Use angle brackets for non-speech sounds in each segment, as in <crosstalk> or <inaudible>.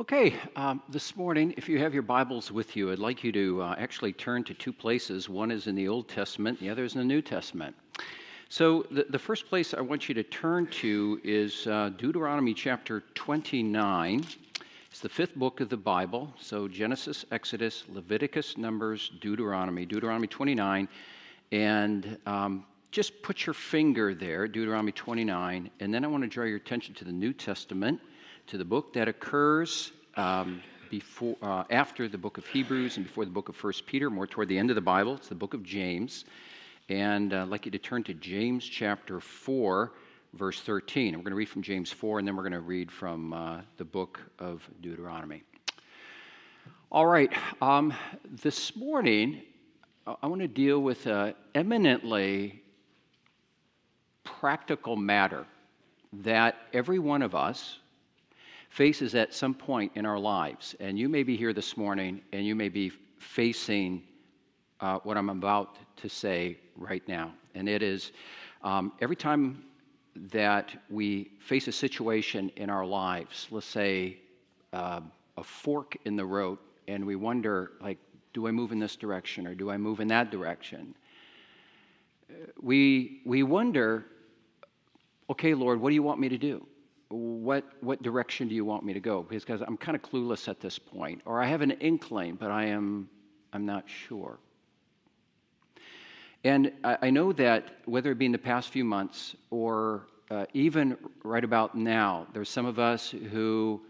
Okay, um, this morning, if you have your Bibles with you, I'd like you to uh, actually turn to two places. One is in the Old Testament, the other is in the New Testament. So, the, the first place I want you to turn to is uh, Deuteronomy chapter 29. It's the fifth book of the Bible. So, Genesis, Exodus, Leviticus, Numbers, Deuteronomy, Deuteronomy 29. And um, just put your finger there, Deuteronomy 29. And then I want to draw your attention to the New Testament to the book that occurs um, before, uh, after the book of Hebrews and before the book of First Peter, more toward the end of the Bible. It's the book of James. And uh, I'd like you to turn to James chapter 4, verse 13. And we're going to read from James 4, and then we're going to read from uh, the book of Deuteronomy. All right, um, this morning, I want to deal with an eminently practical matter that every one of us, faces at some point in our lives. And you may be here this morning and you may be facing uh, what I'm about to say right now. And it is um, every time that we face a situation in our lives, let's say uh, a fork in the road, and we wonder, like, do I move in this direction or do I move in that direction? We, we wonder, okay, Lord, what do you want me to do? What, what direction do you want me to go? Because I'm kind of clueless at this point, or I have an inkling, but I am I'm not sure. And I, I know that whether it be in the past few months or uh, even right about now, there's some of us who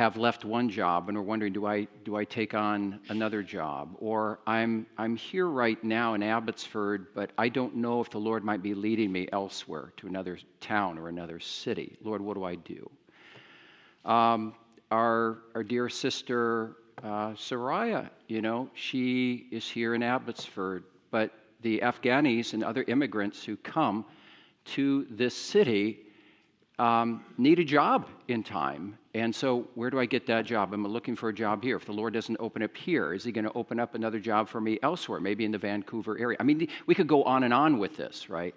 have left one job and are wondering, do I, do I take on another job? Or I'm, I'm here right now in Abbotsford, but I don't know if the Lord might be leading me elsewhere to another town or another city. Lord, what do I do? Um, our, our dear sister uh, Soraya, you know, she is here in Abbotsford, but the Afghanis and other immigrants who come to this city um, need a job in time. And so, where do I get that job? I'm looking for a job here. If the Lord doesn't open up here, is He going to open up another job for me elsewhere, maybe in the Vancouver area? I mean, we could go on and on with this, right?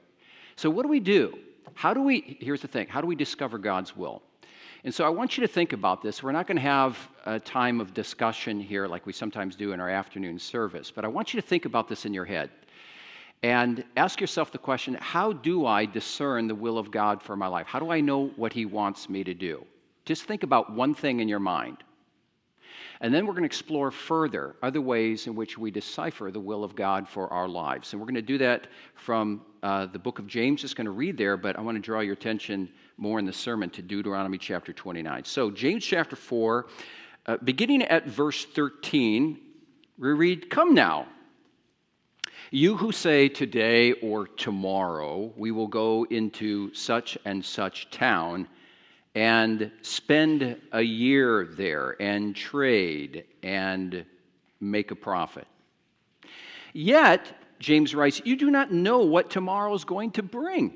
So, what do we do? How do we, here's the thing, how do we discover God's will? And so I want you to think about this. We're not going to have a time of discussion here like we sometimes do in our afternoon service, but I want you to think about this in your head and ask yourself the question how do I discern the will of God for my life? How do I know what He wants me to do? Just think about one thing in your mind. And then we're going to explore further other ways in which we decipher the will of God for our lives. And we're going to do that from uh, the book of James. Just going to read there, but I want to draw your attention more in the sermon to Deuteronomy chapter 29. So, James chapter 4, uh, beginning at verse 13, we read, Come now you who say today or tomorrow we will go into such and such town and spend a year there and trade and make a profit. Yet, James writes, you do not know what tomorrow is going to bring.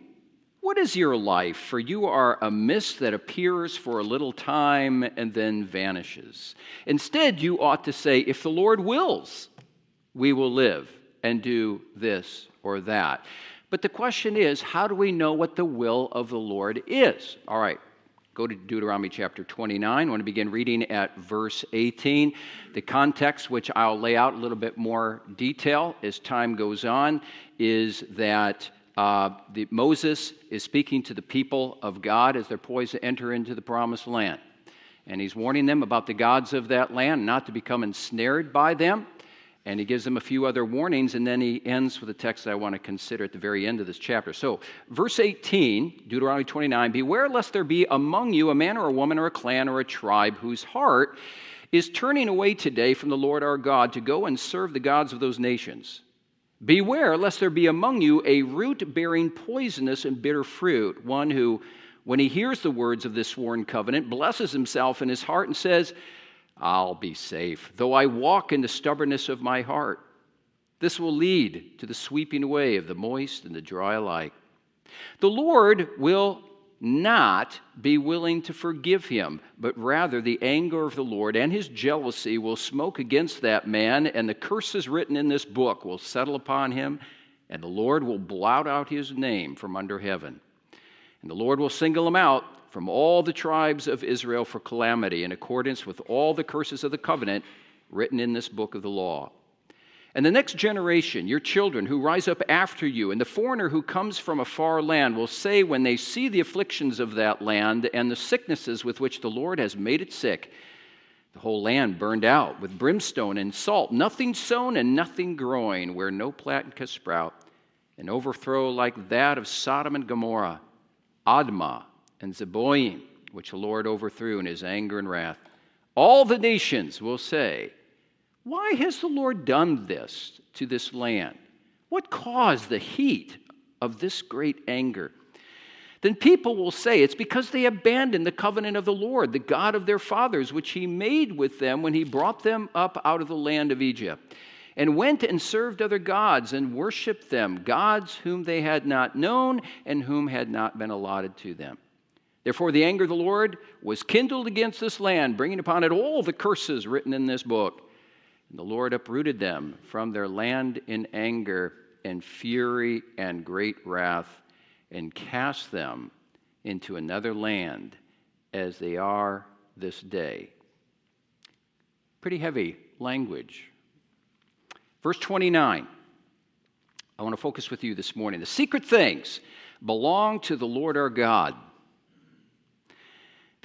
What is your life? For you are a mist that appears for a little time and then vanishes. Instead, you ought to say, If the Lord wills, we will live and do this or that. But the question is, how do we know what the will of the Lord is? All right, go to Deuteronomy chapter 29. I want to begin reading at verse 18. The context, which I'll lay out a little bit more detail as time goes on, is that uh, the, Moses is speaking to the people of God as they're poised to enter into the promised land. And he's warning them about the gods of that land, not to become ensnared by them. And he gives them a few other warnings, and then he ends with a text that I want to consider at the very end of this chapter. So, verse 18, Deuteronomy 29 Beware lest there be among you a man or a woman or a clan or a tribe whose heart is turning away today from the Lord our God to go and serve the gods of those nations. Beware lest there be among you a root bearing poisonous and bitter fruit, one who, when he hears the words of this sworn covenant, blesses himself in his heart and says, I'll be safe, though I walk in the stubbornness of my heart. This will lead to the sweeping away of the moist and the dry alike. The Lord will not be willing to forgive him, but rather the anger of the Lord and his jealousy will smoke against that man, and the curses written in this book will settle upon him, and the Lord will blot out his name from under heaven. And the Lord will single him out from all the tribes of Israel for calamity in accordance with all the curses of the covenant written in this book of the law. And the next generation, your children who rise up after you, and the foreigner who comes from a far land, will say when they see the afflictions of that land and the sicknesses with which the Lord has made it sick, the whole land burned out with brimstone and salt, nothing sown and nothing growing, where no plant can sprout, an overthrow like that of Sodom and Gomorrah, Admah and Zeboim, which the Lord overthrew in his anger and wrath. All the nations will say, why has the Lord done this to this land? What caused the heat of this great anger? Then people will say, It's because they abandoned the covenant of the Lord, the God of their fathers, which he made with them when he brought them up out of the land of Egypt, and went and served other gods and worshiped them, gods whom they had not known and whom had not been allotted to them. Therefore, the anger of the Lord was kindled against this land, bringing upon it all the curses written in this book. And the Lord uprooted them from their land in anger and fury and great wrath, and cast them into another land as they are this day. Pretty heavy language. Verse 29. I want to focus with you this morning. The secret things belong to the Lord our God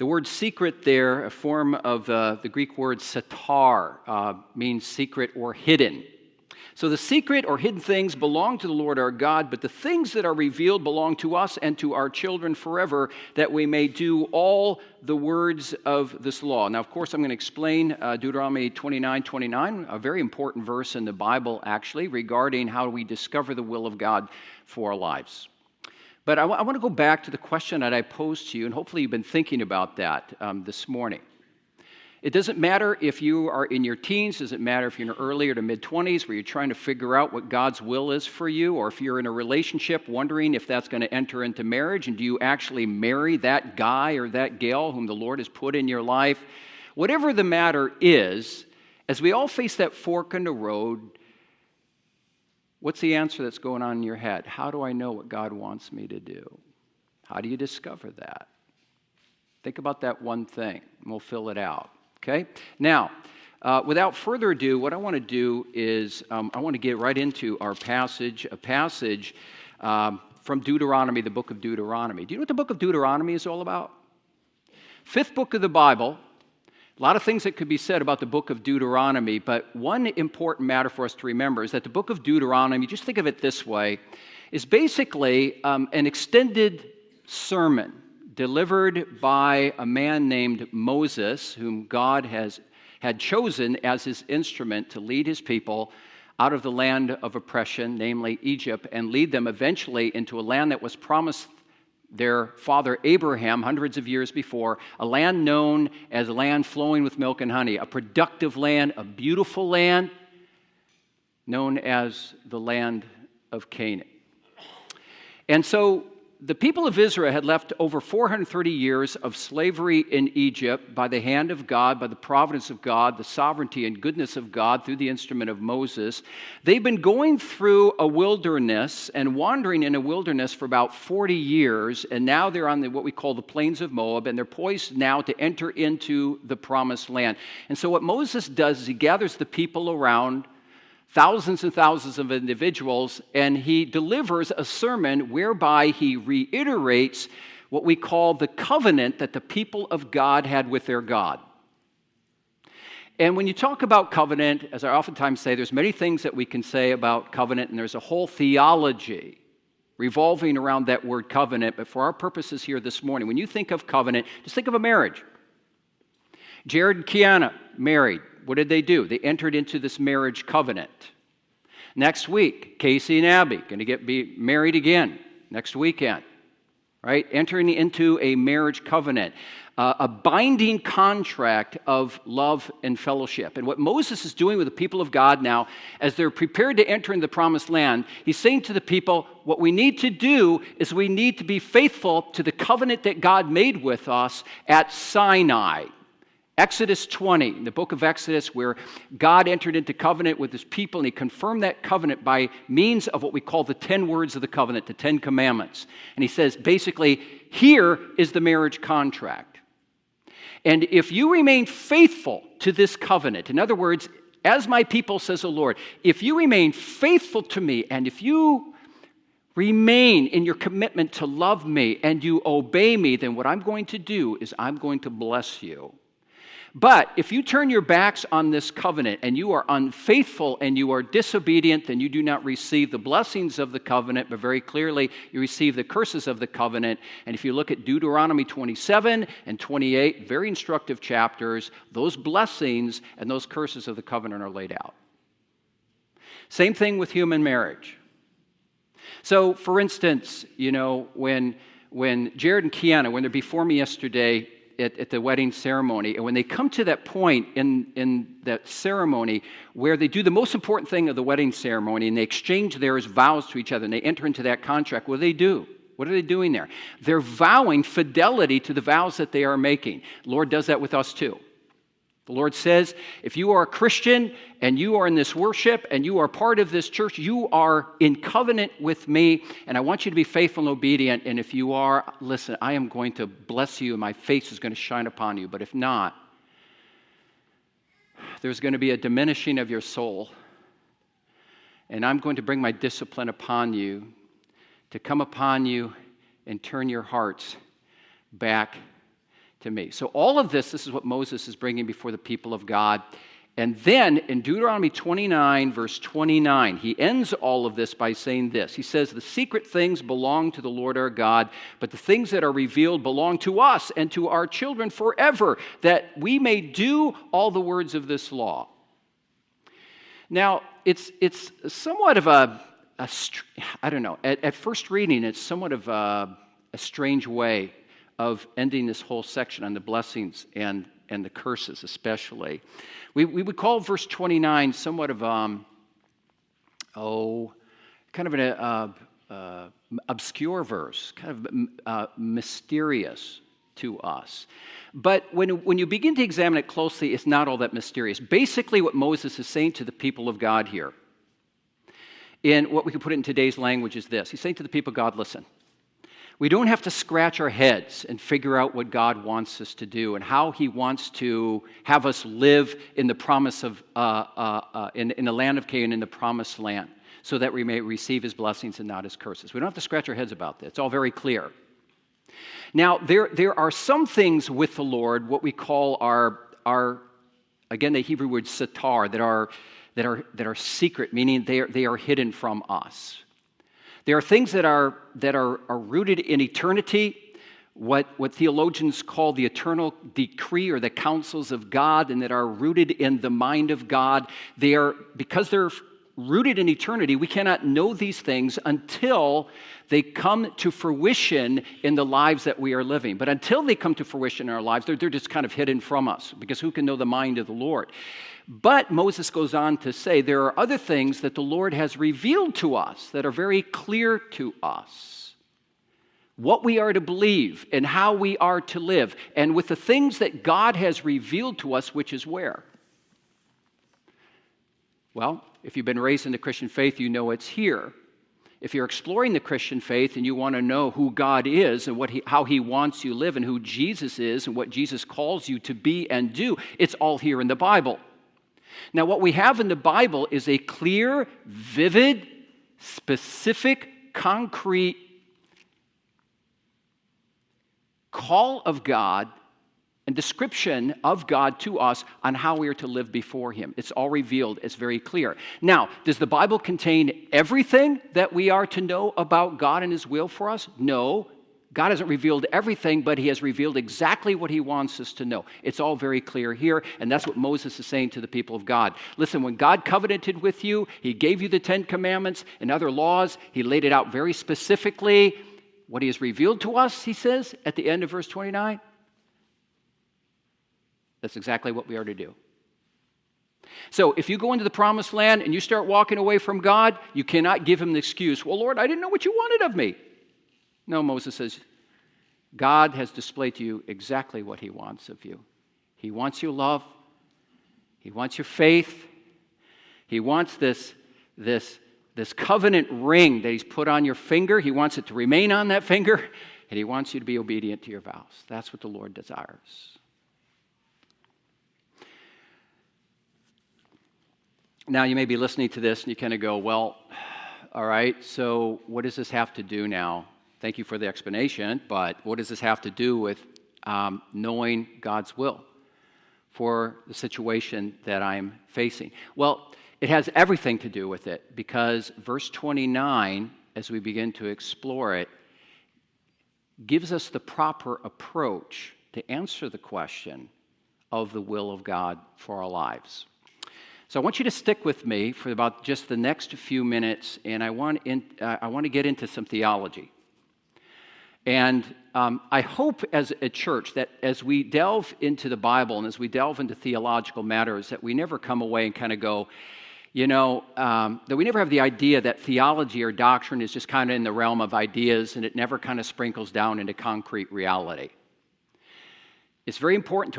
the word secret there, a form of uh, the Greek word satar, uh, means secret or hidden. So the secret or hidden things belong to the Lord our God, but the things that are revealed belong to us and to our children forever, that we may do all the words of this law. Now, of course, I'm going to explain uh, Deuteronomy 29 29, a very important verse in the Bible, actually, regarding how we discover the will of God for our lives. But I, w- I want to go back to the question that I posed to you, and hopefully you've been thinking about that um, this morning. It doesn't matter if you are in your teens, doesn't matter if you're in your early to mid 20s where you're trying to figure out what God's will is for you, or if you're in a relationship wondering if that's going to enter into marriage and do you actually marry that guy or that gal whom the Lord has put in your life. Whatever the matter is, as we all face that fork in the road, What's the answer that's going on in your head? How do I know what God wants me to do? How do you discover that? Think about that one thing, and we'll fill it out. Okay? Now, uh, without further ado, what I want to do is um, I want to get right into our passage, a passage um, from Deuteronomy, the book of Deuteronomy. Do you know what the book of Deuteronomy is all about? Fifth book of the Bible, a lot of things that could be said about the book of Deuteronomy, but one important matter for us to remember is that the book of Deuteronomy, just think of it this way, is basically um, an extended sermon delivered by a man named Moses, whom God has had chosen as his instrument to lead his people out of the land of oppression, namely Egypt, and lead them eventually into a land that was promised their father Abraham hundreds of years before, a land known as a land flowing with milk and honey, a productive land, a beautiful land known as the land of Canaan. And so the people of Israel had left over 430 years of slavery in Egypt by the hand of God, by the providence of God, the sovereignty and goodness of God through the instrument of Moses. They've been going through a wilderness and wandering in a wilderness for about 40 years, and now they're on the, what we call the plains of Moab, and they're poised now to enter into the promised land. And so, what Moses does is he gathers the people around thousands and thousands of individuals, and he delivers a sermon whereby he reiterates what we call the covenant that the people of God had with their God. And when you talk about covenant, as I oftentimes say, there's many things that we can say about covenant, and there's a whole theology revolving around that word covenant. But for our purposes here this morning, when you think of covenant, just think of a marriage. Jared and Kiana married. What did they do? They entered into this marriage covenant. Next week, Casey and Abby going to get be married again next weekend. Right? Entering into a marriage covenant, uh, a binding contract of love and fellowship. And what Moses is doing with the people of God now, as they're prepared to enter into the promised land, he's saying to the people, what we need to do is we need to be faithful to the covenant that God made with us at Sinai Exodus 20, the book of Exodus, where God entered into covenant with his people and he confirmed that covenant by means of what we call the 10 words of the covenant, the 10 commandments. And he says basically, here is the marriage contract. And if you remain faithful to this covenant, in other words, as my people, says the Lord, if you remain faithful to me and if you remain in your commitment to love me and you obey me, then what I'm going to do is I'm going to bless you. But if you turn your backs on this covenant and you are unfaithful and you are disobedient, then you do not receive the blessings of the covenant, but very clearly you receive the curses of the covenant. And if you look at Deuteronomy 27 and 28, very instructive chapters, those blessings and those curses of the covenant are laid out. Same thing with human marriage. So, for instance, you know, when when Jared and Kiana, when they're before me yesterday, at, at, the wedding ceremony. And when they come to that point in, in that ceremony where they do the most important thing of the wedding ceremony and they exchange their vows to each other and they enter into that contract, what do they do? What are they doing there? They're vowing fidelity to the vows that they are making. Lord does that with us too. The Lord says, if you are a Christian and you are in this worship and you are part of this church, you are in covenant with me, and I want you to be faithful and obedient. And if you are, listen, I am going to bless you, and my face is going to shine upon you. But if not, there's going to be a diminishing of your soul, and I'm going to bring my discipline upon you to come upon you and turn your hearts back to me. So, all of this, this is what Moses is bringing before the people of God. And then in Deuteronomy 29, verse 29, he ends all of this by saying this. He says, The secret things belong to the Lord our God, but the things that are revealed belong to us and to our children forever, that we may do all the words of this law. Now, it's, it's somewhat of a, a I don't know, at, at first reading, it's somewhat of a, a strange way of ending this whole section on the blessings and, and the curses, especially. We, we would call verse 29 somewhat of, um, oh, kind of an uh, uh, obscure verse, kind of uh, mysterious to us. But when, when you begin to examine it closely, it's not all that mysterious. Basically, what Moses is saying to the people of God here, in what we could put it in today's language, is this He's saying to the people of God, listen, we don't have to scratch our heads and figure out what God wants us to do and how He wants to have us live in the promise of, uh, uh, uh, in, in the land of Canaan, in the promised land, so that we may receive His blessings and not His curses. We don't have to scratch our heads about that. It's all very clear. Now, there, there are some things with the Lord, what we call our, our again, the Hebrew word satar, that are, that are, that are secret, meaning they are, they are hidden from us. There are things that are, that are, are rooted in eternity, what, what theologians call the eternal decree or the counsels of God, and that are rooted in the mind of God. They are, because they're rooted in eternity, we cannot know these things until they come to fruition in the lives that we are living. But until they come to fruition in our lives, they're, they're just kind of hidden from us because who can know the mind of the Lord? But Moses goes on to say there are other things that the Lord has revealed to us that are very clear to us. What we are to believe and how we are to live, and with the things that God has revealed to us, which is where? Well, if you've been raised in the Christian faith, you know it's here. If you're exploring the Christian faith and you want to know who God is and what he, how He wants you to live and who Jesus is and what Jesus calls you to be and do, it's all here in the Bible. Now, what we have in the Bible is a clear, vivid, specific, concrete call of God and description of God to us on how we are to live before Him. It's all revealed, it's very clear. Now, does the Bible contain everything that we are to know about God and His will for us? No. God hasn't revealed everything, but He has revealed exactly what He wants us to know. It's all very clear here, and that's what Moses is saying to the people of God. Listen, when God covenanted with you, He gave you the Ten Commandments and other laws. He laid it out very specifically. What He has revealed to us, He says at the end of verse 29, that's exactly what we are to do. So, if you go into the promised land and you start walking away from God, you cannot give him the excuse, Well, Lord, I didn't know what you wanted of me. No, Moses says, God has displayed to you exactly what he wants of you. He wants your love. He wants your faith. He wants this, this, this covenant ring that He's put on your finger. He wants it to remain on that finger, and He wants you to be obedient to your vows. That's what the Lord desires. Now, you may be listening to this and you kind of go, well, all right, so what does this have to do now? Thank you for the explanation, but what does this have to do with um, knowing God's will for the situation that I'm facing? Well, it has everything to do with it because verse 29, as we begin to explore it, gives us the proper approach to answer the question of the will of God for our lives. So I want you to stick with me for about just the next few minutes, and I want, in, uh, I want to get into some theology. And um, I hope as a church that as we delve into the Bible and as we delve into theological matters, that we never come away and kind of go, you know, um, that we never have the idea that theology or doctrine is just kind of in the realm of ideas and it never kind of sprinkles down into concrete reality. It's very important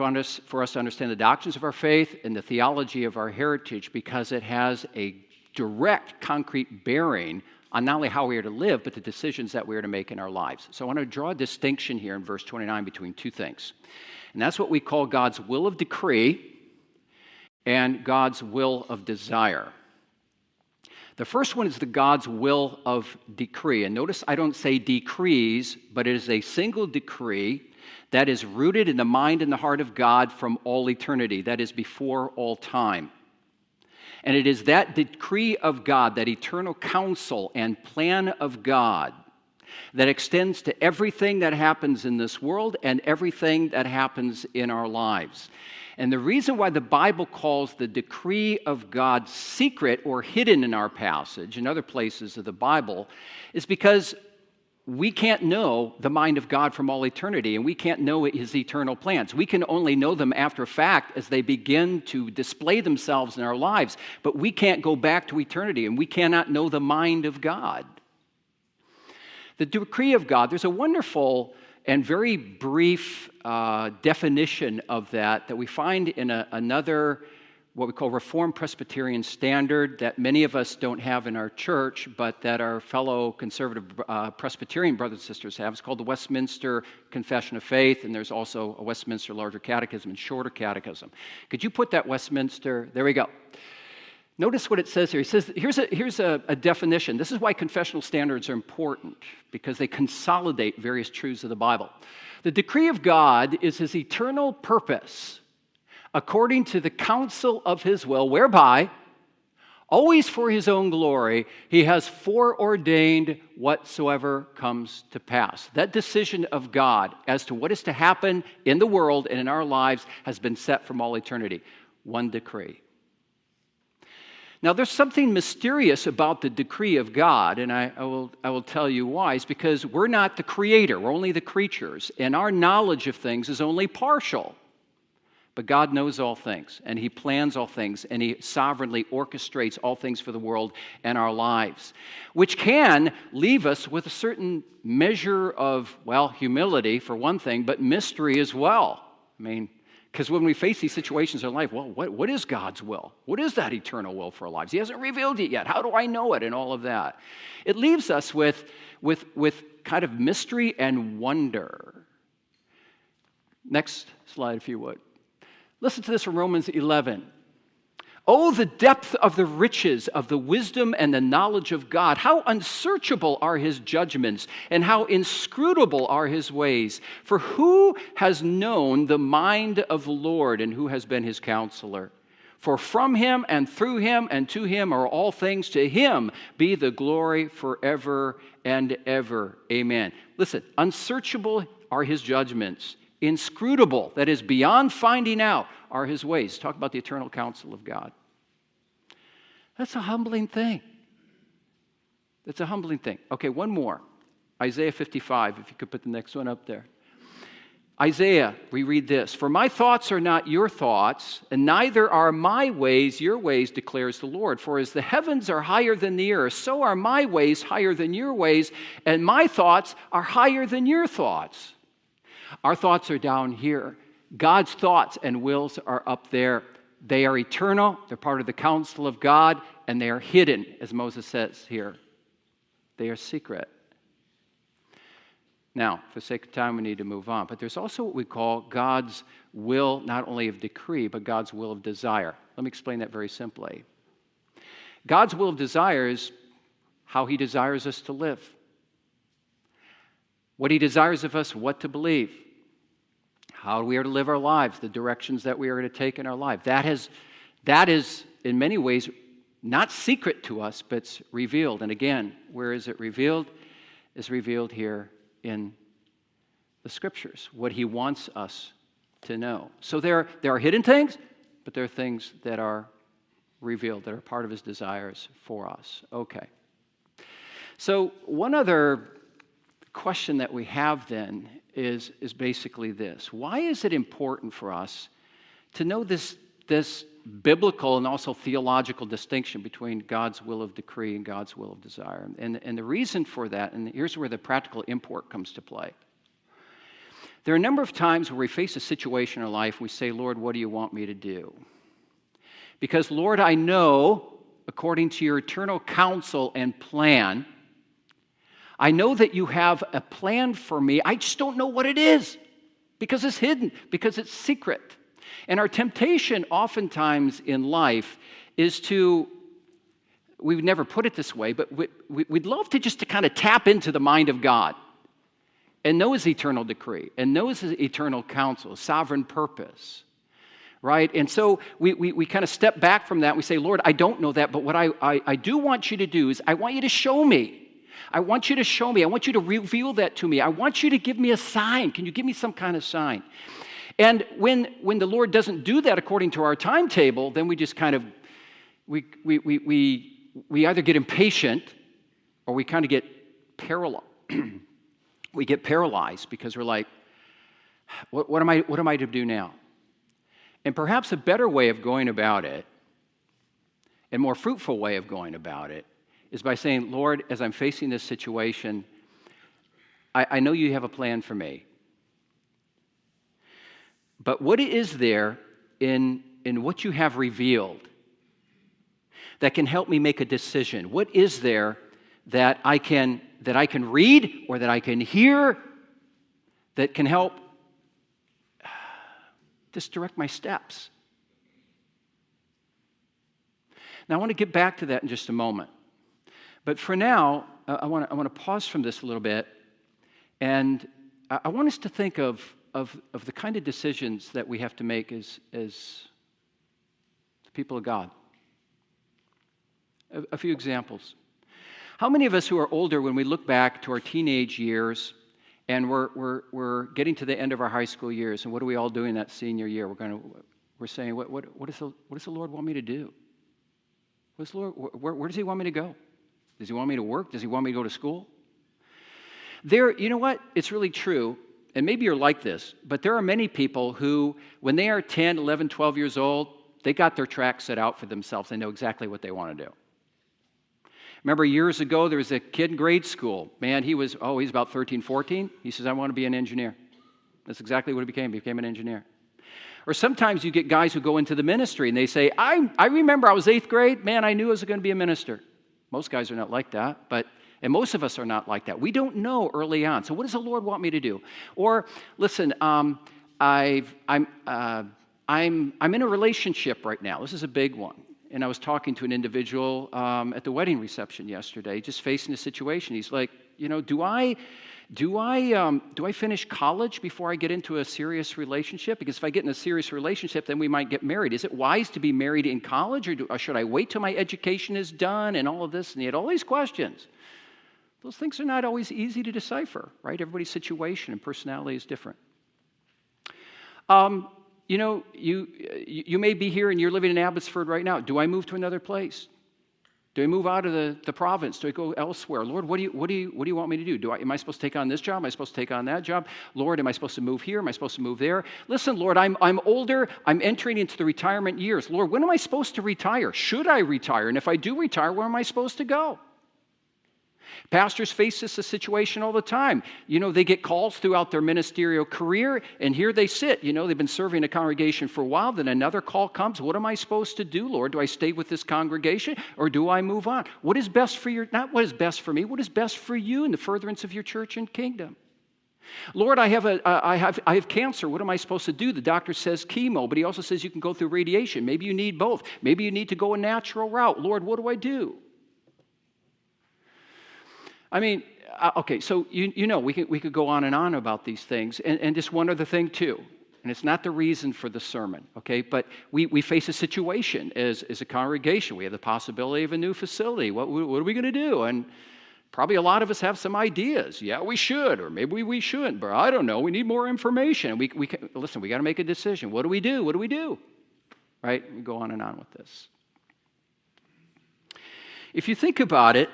for us to understand the doctrines of our faith and the theology of our heritage because it has a direct, concrete bearing on not only how we are to live, but the decisions that we are to make in our lives. So I want to draw a distinction here in verse 29 between two things. And that's what we call God's will of decree and God's will of desire. The first one is the God's will of decree. And notice I don't say decrees, but it is a single decree that is rooted in the mind and the heart of God from all eternity, that is before all time. And it is that decree of God, that eternal counsel and plan of God, that extends to everything that happens in this world and everything that happens in our lives. And the reason why the Bible calls the decree of God secret or hidden in our passage and other places of the Bible is because we can't know the mind of God from all eternity, and we can't know his eternal plans. We can only know them after fact as they begin to display themselves in our lives, but we can't go back to eternity, and we cannot know the mind of God. The decree of God, there's a wonderful and very brief uh, definition of that that we find in a, another what we call Reformed Presbyterian Standard that many of us don't have in our church, but that our fellow conservative uh, Presbyterian brothers and sisters have. It's called the Westminster Confession of Faith, and there's also a Westminster Larger Catechism and Shorter Catechism. Could you put that Westminster? There we go. Notice what it says here. He says, here's, a, here's a, a definition. This is why confessional standards are important, because they consolidate various truths of the Bible. The decree of God is his eternal purpose according to the counsel of his will, whereby, always for his own glory, he has foreordained whatsoever comes to pass. That decision of God as to what is to happen in the world and in our lives has been set from all eternity. One decree. Now, there's something mysterious about the decree of God, and I, I, will, I will tell you why. It's because we're not the creator, we're only the creatures, and our knowledge of things is only partial. But God knows all things, and He plans all things, and He sovereignly orchestrates all things for the world and our lives, which can leave us with a certain measure of, well, humility for one thing, but mystery as well. I mean, because when we face these situations in life, well, what, what is God's will? What is that eternal will for our lives? He hasn't revealed it yet. How do I know it? And all of that. It leaves us with, with, with kind of mystery and wonder. Next slide, if you would. Listen to this from Romans 11. Oh, the depth of the riches of the wisdom and the knowledge of God. How unsearchable are his judgments, and how inscrutable are his ways. For who has known the mind of the Lord, and who has been his counselor? For from him and through him and to him are all things. To him be the glory forever and ever. Amen. Listen, unsearchable are his judgments inscrutable, that is, beyond finding out, are his ways. Talk about the eternal counsel of God. That's a humbling thing. That's a humbling thing. Okay, one more. Isaiah 55, if you could put the next one up there. Isaiah, we read this For my thoughts are not your thoughts, and neither are my ways your ways, declares the Lord. For as the heavens are higher than the earth, so are my ways higher than your ways, and my thoughts are higher than your thoughts. Our thoughts are down here. God's thoughts and wills are up there. They are eternal, they're part of the counsel of God, and they are hidden, as Moses says here. They are secret. Now, for sake of time, we need to move on. But there's also what we call God's will, not only of decree, but God's will of desire. Let me explain that very simply. God's will of desire is how He desires us to live, what He desires of us, what to believe, how we are to live our lives, the directions that we are to take in our life. That, has, that is, in many ways, not secret to us, but it's revealed. And again, where is it revealed? Is revealed here in the scriptures, what he wants us to know. So there, there are hidden things, but there are things that are revealed, that are part of his desires for us. Okay. So, one other question that we have then is, is basically this Why is it important for us to know this, this biblical and also theological distinction between God's will of decree and God's will of desire. And, and the reason for that, and here's where the practical import comes to play. There are a number of times where we face a situation in our life, we say, Lord, what do you want me to do? Because, Lord, I know, according to your eternal counsel and plan, I know that you have a plan for me. I just don't know what it is because it's hidden, because it's secret. And our temptation, oftentimes in life, is to, we would never put it this way, but we, would love to just to kind of tap into the mind of God and know his eternal decree and know his eternal counsel, sovereign purpose. Right? And so we, we, we kind of step back from that. We say, Lord, I don't know that, but what I, I, I do want you to do is I want you to show me. I want you to show me. I want you to reveal that to me. I want you to give me a sign. Can you give me some kind of sign? And when, when the Lord doesn't do that according to our timetable, then we just kind of, we, we, we, we, we either get impatient or we kind of get paralyzed. <clears throat> we get paralyzed because we're like, what, what, am I, what am I to do now? And perhaps a better way of going about it, and more fruitful way of going about it, is by saying, Lord, as I'm facing this situation, I, I know you have a plan for me. But what is there in, in what you have revealed that can help me make a decision? What is there that I can, that I can read or that I can hear that can help <sighs> just direct my steps? Now, I want to get back to that in just a moment. But for now, uh, I want to, I want to pause from this a little bit, and I want us to think of of, of the kind of decisions that we have to make as, as the people of God. A, a few examples. How many of us who are older, when we look back to our teenage years and we're, we're, we're getting to the end of our high school years, and what are we all doing that senior year? We're, going to, we're saying, what, what, what, is the, what does the Lord want me to do? What the Lord, where, where does He want me to go? Does He want me to work? Does He want me to go to school? There, you know what? It's really true and maybe you're like this, but there are many people who, when they are 10, 11, 12 years old, they got their track set out for themselves. They know exactly what they want to do. Remember years ago, there was a kid in grade school. Man, he was, oh, he's about 13, 14. He says, I want to be an engineer. That's exactly what he became. He became an engineer. Or sometimes you get guys who go into the ministry and they say, I, I remember I was eighth grade. Man, I knew I was going to be a minister. Most guys are not like that, but and most of us are not like that. We don't know early on. So, what does the Lord want me to do? Or, listen, um, I've, I'm, uh, I'm, I'm in a relationship right now. This is a big one. And I was talking to an individual um, at the wedding reception yesterday, just facing a situation. He's like, you know, do I, do I, um, do I finish college before I get into a serious relationship? Because if I get in a serious relationship, then we might get married. Is it wise to be married in college, or, do, or should I wait till my education is done and all of this? And he had all these questions. Those things are not always easy to decipher, right? Everybody's situation and personality is different. Um, you know, you, you may be here and you're living in Abbotsford right now. Do I move to another place? Do I move out of the, the province? Do I go elsewhere? Lord, what do, you, what, do you, what do you want me to do? do I, am I supposed to take on this job? Am I supposed to take on that job? Lord, am I supposed to move here? Am I supposed to move there? Listen, Lord, I'm, I'm older. I'm entering into the retirement years. Lord, when am I supposed to retire? Should I retire? And if I do retire, where am I supposed to go? Pastors face this situation all the time. You know, they get calls throughout their ministerial career, and here they sit. You know, they've been serving a congregation for a while, then another call comes. What am I supposed to do, Lord? Do I stay with this congregation or do I move on? What is best for your, not what is best for me, what is best for you in the furtherance of your church and kingdom? Lord, I have, a, I, have, I have cancer. What am I supposed to do? The doctor says chemo, but he also says you can go through radiation. Maybe you need both. Maybe you need to go a natural route. Lord, what do I do? I mean, uh, okay, so you, you know, we could, we could go on and on about these things. And, and just one other thing, too, and it's not the reason for the sermon, okay, but we, we face a situation as, as a congregation. We have the possibility of a new facility. What, what are we going to do? And Probably a lot of us have some ideas. Yeah, we should, or maybe we shouldn't, but I don't know. We need more information. We, we can, listen, we got to make a decision. What do we do? What do we do? Right? We go on and on with this. If you think about it,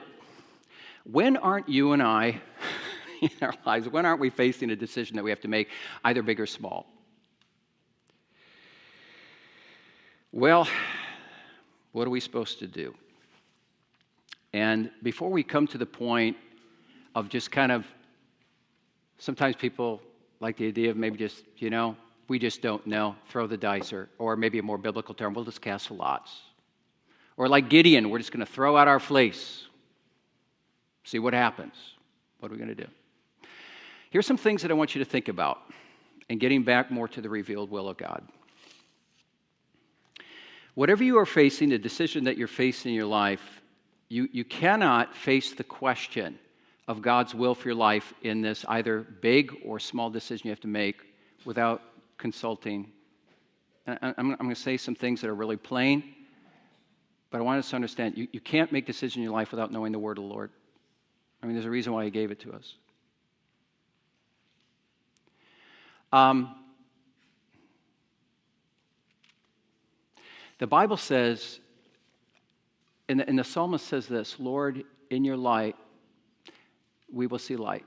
when aren't you and I <laughs> in our lives, when aren't we facing a decision that we have to make, either big or small? Well, what are we supposed to do? And before we come to the point of just kind of, sometimes people like the idea of maybe just, you know, we just don't know, throw the dice, or, or maybe a more biblical term, we'll just cast lots. Or like Gideon, we're just going to throw out our fleece, see what happens. What are we going to do? Here's some things that I want you to think about, and getting back more to the revealed will of God. Whatever you are facing, the decision that you're facing in your life, you, you cannot face the question of God's will for your life in this either big or small decision you have to make without consulting. I'm, I'm going to say some things that are really plain, but I want us to understand you, you can't make decisions in your life without knowing the word of the Lord. I mean, there's a reason why He gave it to us. Um, the Bible says and the, and the psalmist says this Lord, in your light, we will see light.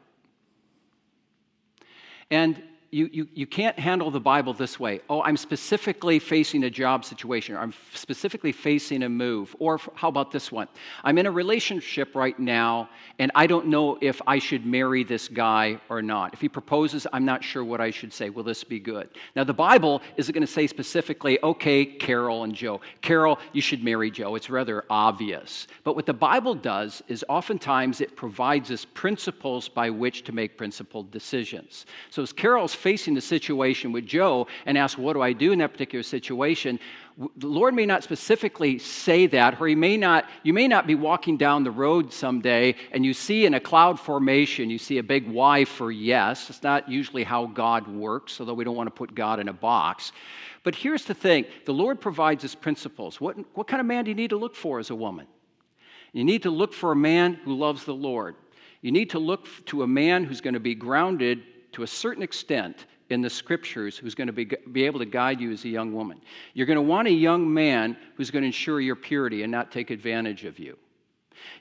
And you, you, you can't handle the Bible this way. Oh, I'm specifically facing a job situation, or I'm specifically facing a move. Or how about this one? I'm in a relationship right now, and I don't know if I should marry this guy or not. If he proposes, I'm not sure what I should say. Will this be good? Now, the Bible isn't going to say specifically, okay, Carol and Joe. Carol, you should marry Joe. It's rather obvious. But what the Bible does is oftentimes it provides us principles by which to make principled decisions. So as Carol's facing the situation with Joe and ask, What do I do in that particular situation? The Lord may not specifically say that, or he may not, you may not be walking down the road someday and you see in a cloud formation, you see a big Y for yes. It's not usually how God works, although we don't want to put God in a box. But here's the thing the Lord provides us principles. What, what kind of man do you need to look for as a woman? You need to look for a man who loves the Lord. You need to look to a man who's going to be grounded to a certain extent in the scriptures who's going to be, be able to guide you as a young woman. You're going to want a young man who's going to ensure your purity and not take advantage of you.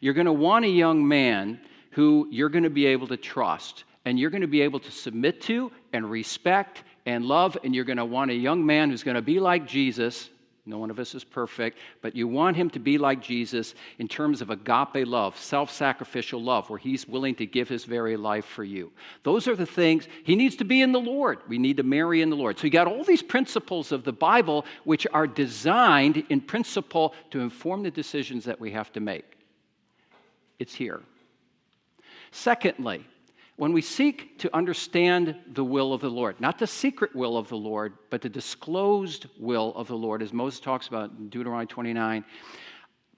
You're going to want a young man who you're going to be able to trust and you're going to be able to submit to and respect and love. And you're going to want a young man who's going to be like Jesus no one of us is perfect, but you want him to be like Jesus in terms of agape love, self sacrificial love, where he's willing to give his very life for you. Those are the things he needs to be in the Lord. We need to marry in the Lord. So you got all these principles of the Bible which are designed in principle to inform the decisions that we have to make. It's here. Secondly, when we seek to understand the will of the Lord, not the secret will of the Lord, but the disclosed will of the Lord, as Moses talks about in Deuteronomy 29,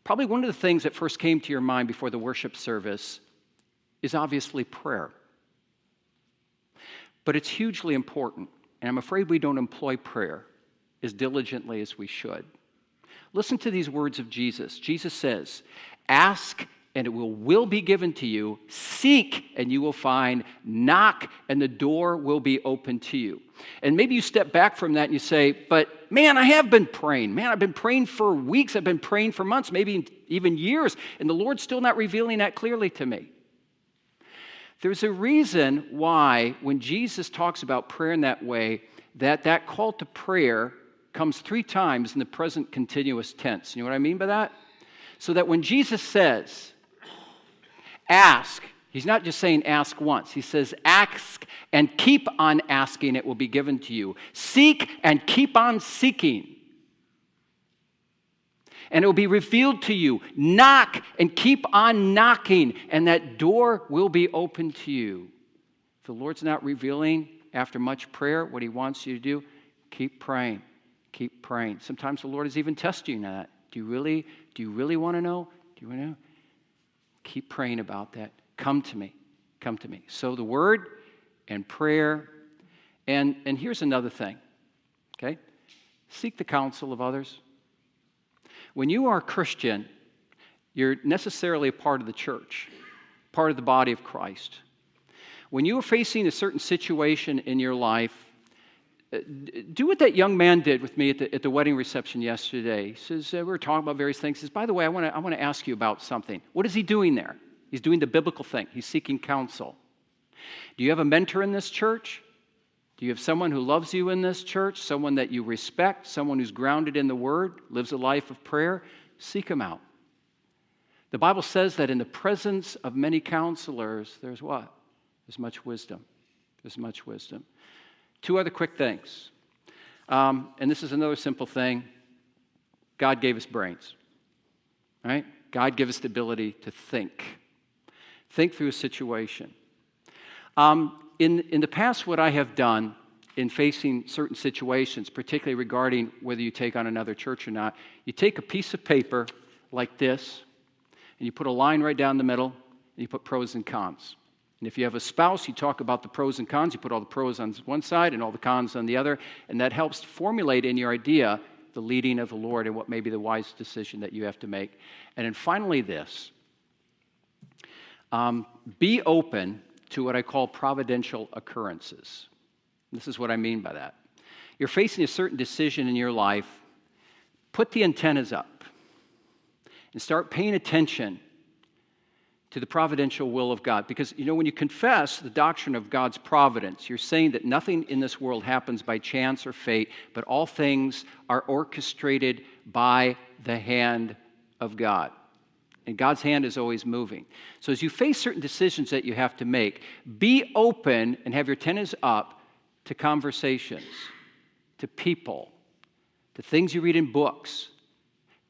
probably one of the things that first came to your mind before the worship service is obviously prayer. But it's hugely important, and I'm afraid we don't employ prayer as diligently as we should. Listen to these words of Jesus. Jesus says, Ask and it will, will be given to you. Seek, and you will find. Knock, and the door will be open to you. And maybe you step back from that and you say, But man, I have been praying. Man, I've been praying for weeks. I've been praying for months, maybe even years, and the Lord's still not revealing that clearly to me. There's a reason why, when Jesus talks about prayer in that way, that that call to prayer comes three times in the present continuous tense. You know what I mean by that? So that when Jesus says, Ask. He's not just saying ask once. He says, ask and keep on asking, it will be given to you. Seek and keep on seeking and it will be revealed to you. Knock and keep on knocking, and that door will be open to you. If the Lord's not revealing after much prayer what He wants you to do, keep praying. Keep praying. Sometimes the Lord is even testing that. Do you really, do you really want to know? Do you want to know? Keep praying about that. Come to me. Come to me. So the word and prayer. And, and here's another thing, okay? Seek the counsel of others. When you are a Christian, you're necessarily a part of the church, part of the body of Christ. When you are facing a certain situation in your life, do what that young man did with me at the, at the wedding reception yesterday. He says, uh, We were talking about various things. He says, By the way, I want to I wanna ask you about something. What is he doing there? He's doing the biblical thing, he's seeking counsel. Do you have a mentor in this church? Do you have someone who loves you in this church, someone that you respect, someone who's grounded in the Word, lives a life of prayer? Seek him out. The Bible says that in the presence of many counselors, there's what? There's much wisdom. There's much wisdom. Two other quick things. Um, and this is another simple thing God gave us brains, right? God gave us the ability to think. Think through a situation. Um, in, in the past, what I have done in facing certain situations, particularly regarding whether you take on another church or not, you take a piece of paper like this, and you put a line right down the middle, and you put pros and cons. And if you have a spouse, you talk about the pros and cons. You put all the pros on one side and all the cons on the other, and that helps formulate in your idea the leading of the Lord and what may be the wise decision that you have to make. And then finally, this um, be open to what I call providential occurrences. This is what I mean by that. You're facing a certain decision in your life, put the antennas up and start paying attention to the providential will of God. Because, you know, when you confess the doctrine of God's providence, you're saying that nothing in this world happens by chance or fate, but all things are orchestrated by the hand of God. And God's hand is always moving. So as you face certain decisions that you have to make, be open and have your antennas up to conversations, to people, to things you read in books,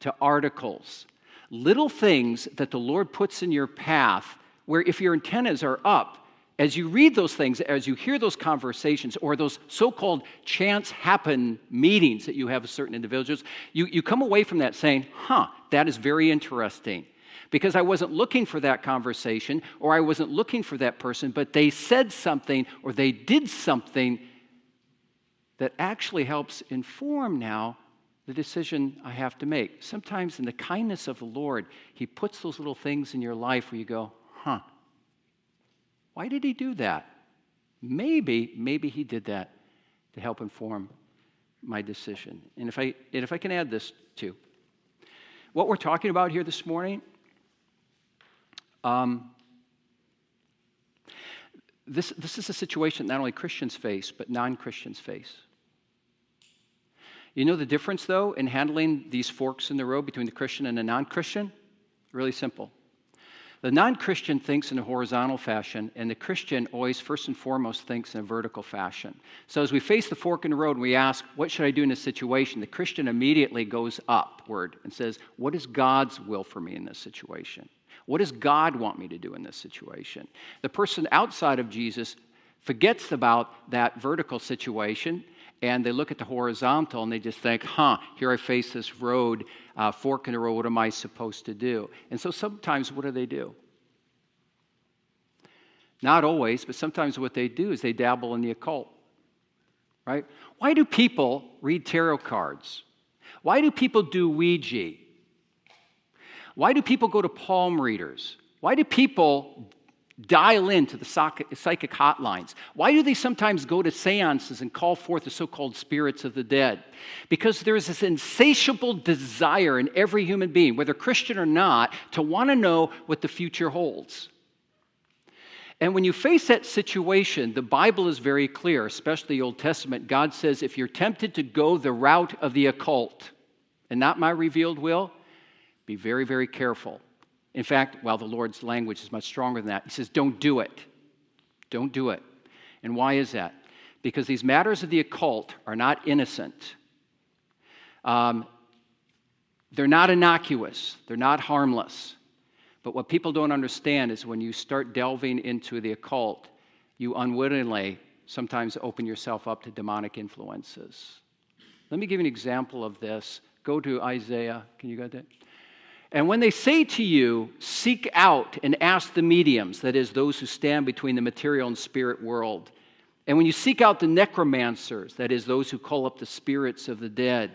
to articles, little things that the Lord puts in your path where if your antennas are up, as you read those things, as you hear those conversations or those so called chance happen meetings that you have with certain individuals, you, you come away from that saying, huh, that is very interesting. Because I wasn't looking for that conversation or I wasn't looking for that person, but they said something or they did something that actually helps inform now the decision I have to make. Sometimes, in the kindness of the Lord, He puts those little things in your life where you go, huh, why did He do that? Maybe, maybe He did that to help inform my decision. And if I, and if I can add this too, what we're talking about here this morning um, this, this is a situation not only Christians face, but non Christians face. You know the difference, though, in handling these forks in the road between the Christian and the non Christian? Really simple. The non Christian thinks in a horizontal fashion, and the Christian always, first and foremost, thinks in a vertical fashion. So as we face the fork in the road and we ask, What should I do in this situation? the Christian immediately goes upward and says, What is God's will for me in this situation? What does God want me to do in this situation? The person outside of Jesus forgets about that vertical situation and they look at the horizontal and they just think, huh, here I face this road, uh, fork in the road, what am I supposed to do? And so sometimes what do they do? Not always, but sometimes what they do is they dabble in the occult, right? Why do people read tarot cards? Why do people do Ouija? Why do people go to palm readers? Why do people dial into the psychic hotlines? Why do they sometimes go to seances and call forth the so called spirits of the dead? Because there is this insatiable desire in every human being, whether Christian or not, to want to know what the future holds. And when you face that situation, the Bible is very clear, especially the Old Testament. God says, if you're tempted to go the route of the occult and not my revealed will, be very, very careful In fact, while the Lord's language is much stronger than that. He says, Don't do it. Don't do it. And why is that? Because these matters of the occult are not innocent. Um, they're not innocuous, they're not harmless. But what people don't understand is when you start delving into the occult, you unwittingly sometimes open yourself up to demonic influences. Let me give you an example of this. Go to Isaiah. Can you get that? And when they say to you, seek out and ask the mediums, that is, those who stand between the material and spirit world, and when you seek out the necromancers, that is, those who call up the spirits of the dead,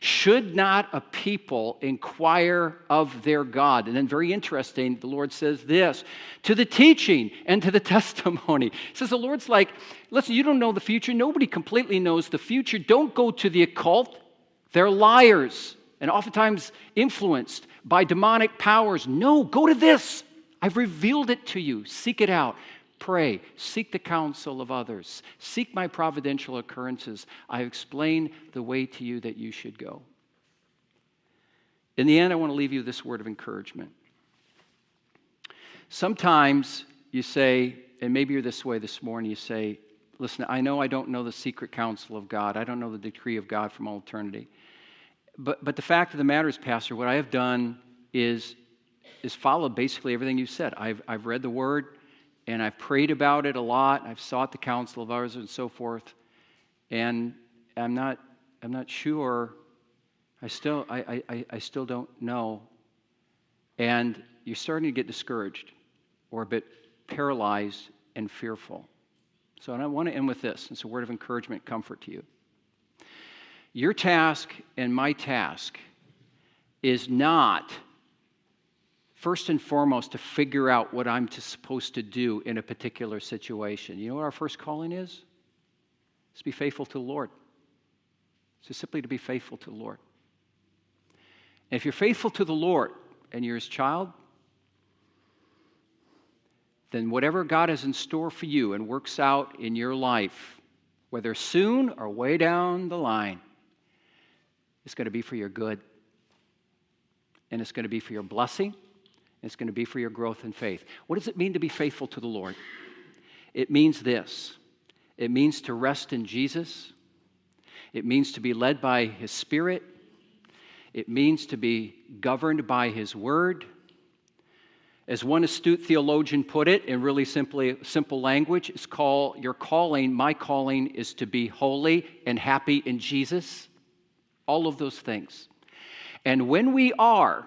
should not a people inquire of their God? And then, very interesting, the Lord says this to the teaching and to the <laughs> testimony. He says, The Lord's like, listen, you don't know the future. Nobody completely knows the future. Don't go to the occult. They're liars and oftentimes influenced by demonic powers. No, go to this. I've revealed it to you. Seek it out. Pray. Seek the counsel of others. Seek my providential occurrences. I explain the way to you that you should go. In the end, I want to leave you this word of encouragement. Sometimes you say, and maybe you're this way this morning, you say, Listen, I know I don't know the secret counsel of God. I don't know the decree of God from all eternity. But, but the fact of the matter is, Pastor, what I have done is, is follow basically everything you said. I've, I've read the word and I've prayed about it a lot. I've sought the counsel of others and so forth. And I'm not, I'm not sure. I still, I, I, I still don't know. And you're starting to get discouraged or a bit paralyzed and fearful. So and I want to end with this. It's a word of encouragement, comfort to you. Your task and my task is not, first and foremost, to figure out what I'm to, supposed to do in a particular situation. You know what our first calling is? It's to be faithful to the Lord. It's just simply to be faithful to the Lord. And if you're faithful to the Lord and you're his child, then whatever God has in store for you and works out in your life, whether soon or way down the line, it's going to be for your good. And it's going to be for your blessing. It's going to be for your growth in faith. What does it mean to be faithful to the Lord? It means this it means to rest in Jesus, it means to be led by His Spirit, it means to be governed by His Word. As one astute theologian put it in really simply simple language, it's call your calling, my calling is to be holy and happy in Jesus all of those things. And when we are,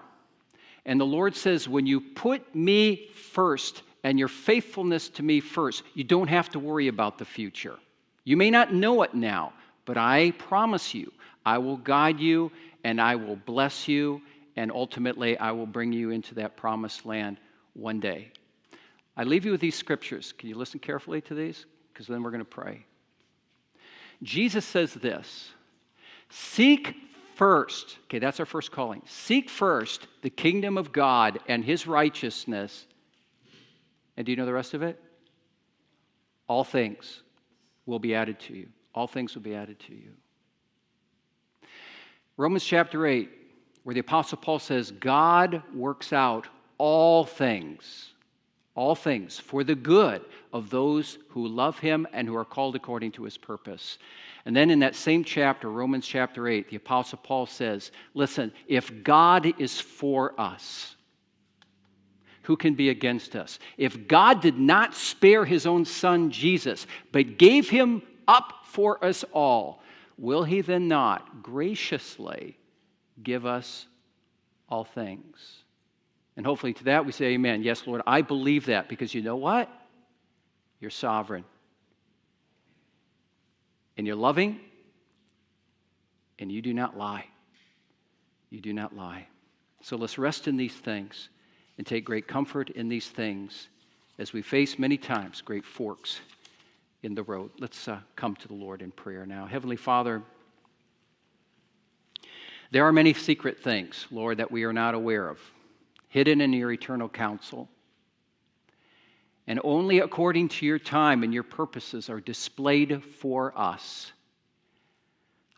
and the Lord says, when you put me first and your faithfulness to me first, you don't have to worry about the future. You may not know it now, but I promise you, I will guide you and I will bless you, and ultimately I will bring you into that promised land one day. I leave you with these scriptures. Can you listen carefully to these? Because then we're going to pray. Jesus says this Seek first, okay, that's our first calling. Seek first the kingdom of God and his righteousness. And do you know the rest of it? All things will be added to you. All things will be added to you. Romans chapter 8, where the Apostle Paul says, God works out all things, all things for the good of those who love him and who are called according to his purpose. And then in that same chapter, Romans chapter 8, the Apostle Paul says, Listen, if God is for us, who can be against us? If God did not spare his own son Jesus, but gave him up for us all, will he then not graciously give us all things? And hopefully to that we say, Amen. Yes, Lord, I believe that because you know what? You're sovereign and you're loving, and you do not lie. You do not lie. So let's rest in these things and take great comfort in these things as we face many times great forks in the road. Let's uh, come to the Lord in prayer now. Heavenly Father, there are many secret things, Lord, that we are not aware of, hidden in your eternal counsel and only according to your time and your purposes are displayed for us.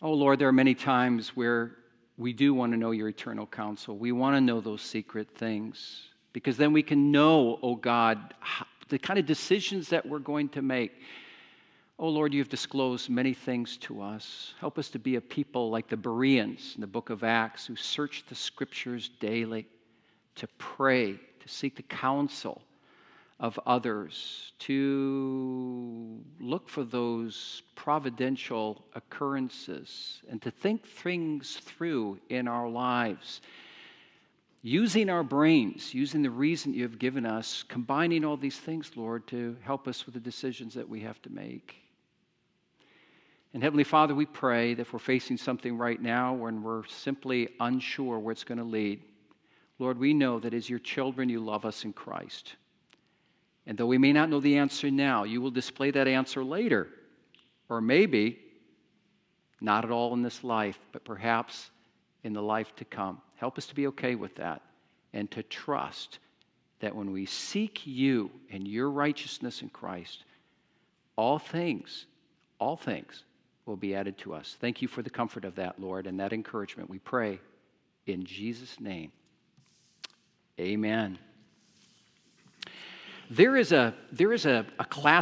Oh Lord, there are many times where we do want to know your eternal counsel. We want to know those secret things. because then we can know, oh God, the kind of decisions that we're going to make. Oh Lord, you've disclosed many things to us. Help us to be a people like the Bereans in the book of Acts who search the scriptures daily, to pray, to seek the counsel of others, to look for those providential occurrences, and to think things through in our lives. Using our brains, using the reason you have given us, combining all these things, Lord, to help us with the decisions that we have to make. And Heavenly Father, we pray that if we're facing something right now when we're simply unsure where it's going to lead, Lord, we know that as your children, you love us in Christ. And though we may not know the answer now, you will display that answer later. Or maybe not at all in this life, but perhaps in the life to come. Help us to be okay with that and to trust that when we seek you and your righteousness in Christ, all things, all things will be added to us. Thank you for the comfort of that, Lord, and that encouragement. We pray in Jesus' name. Amen. There is a, there is a, a class.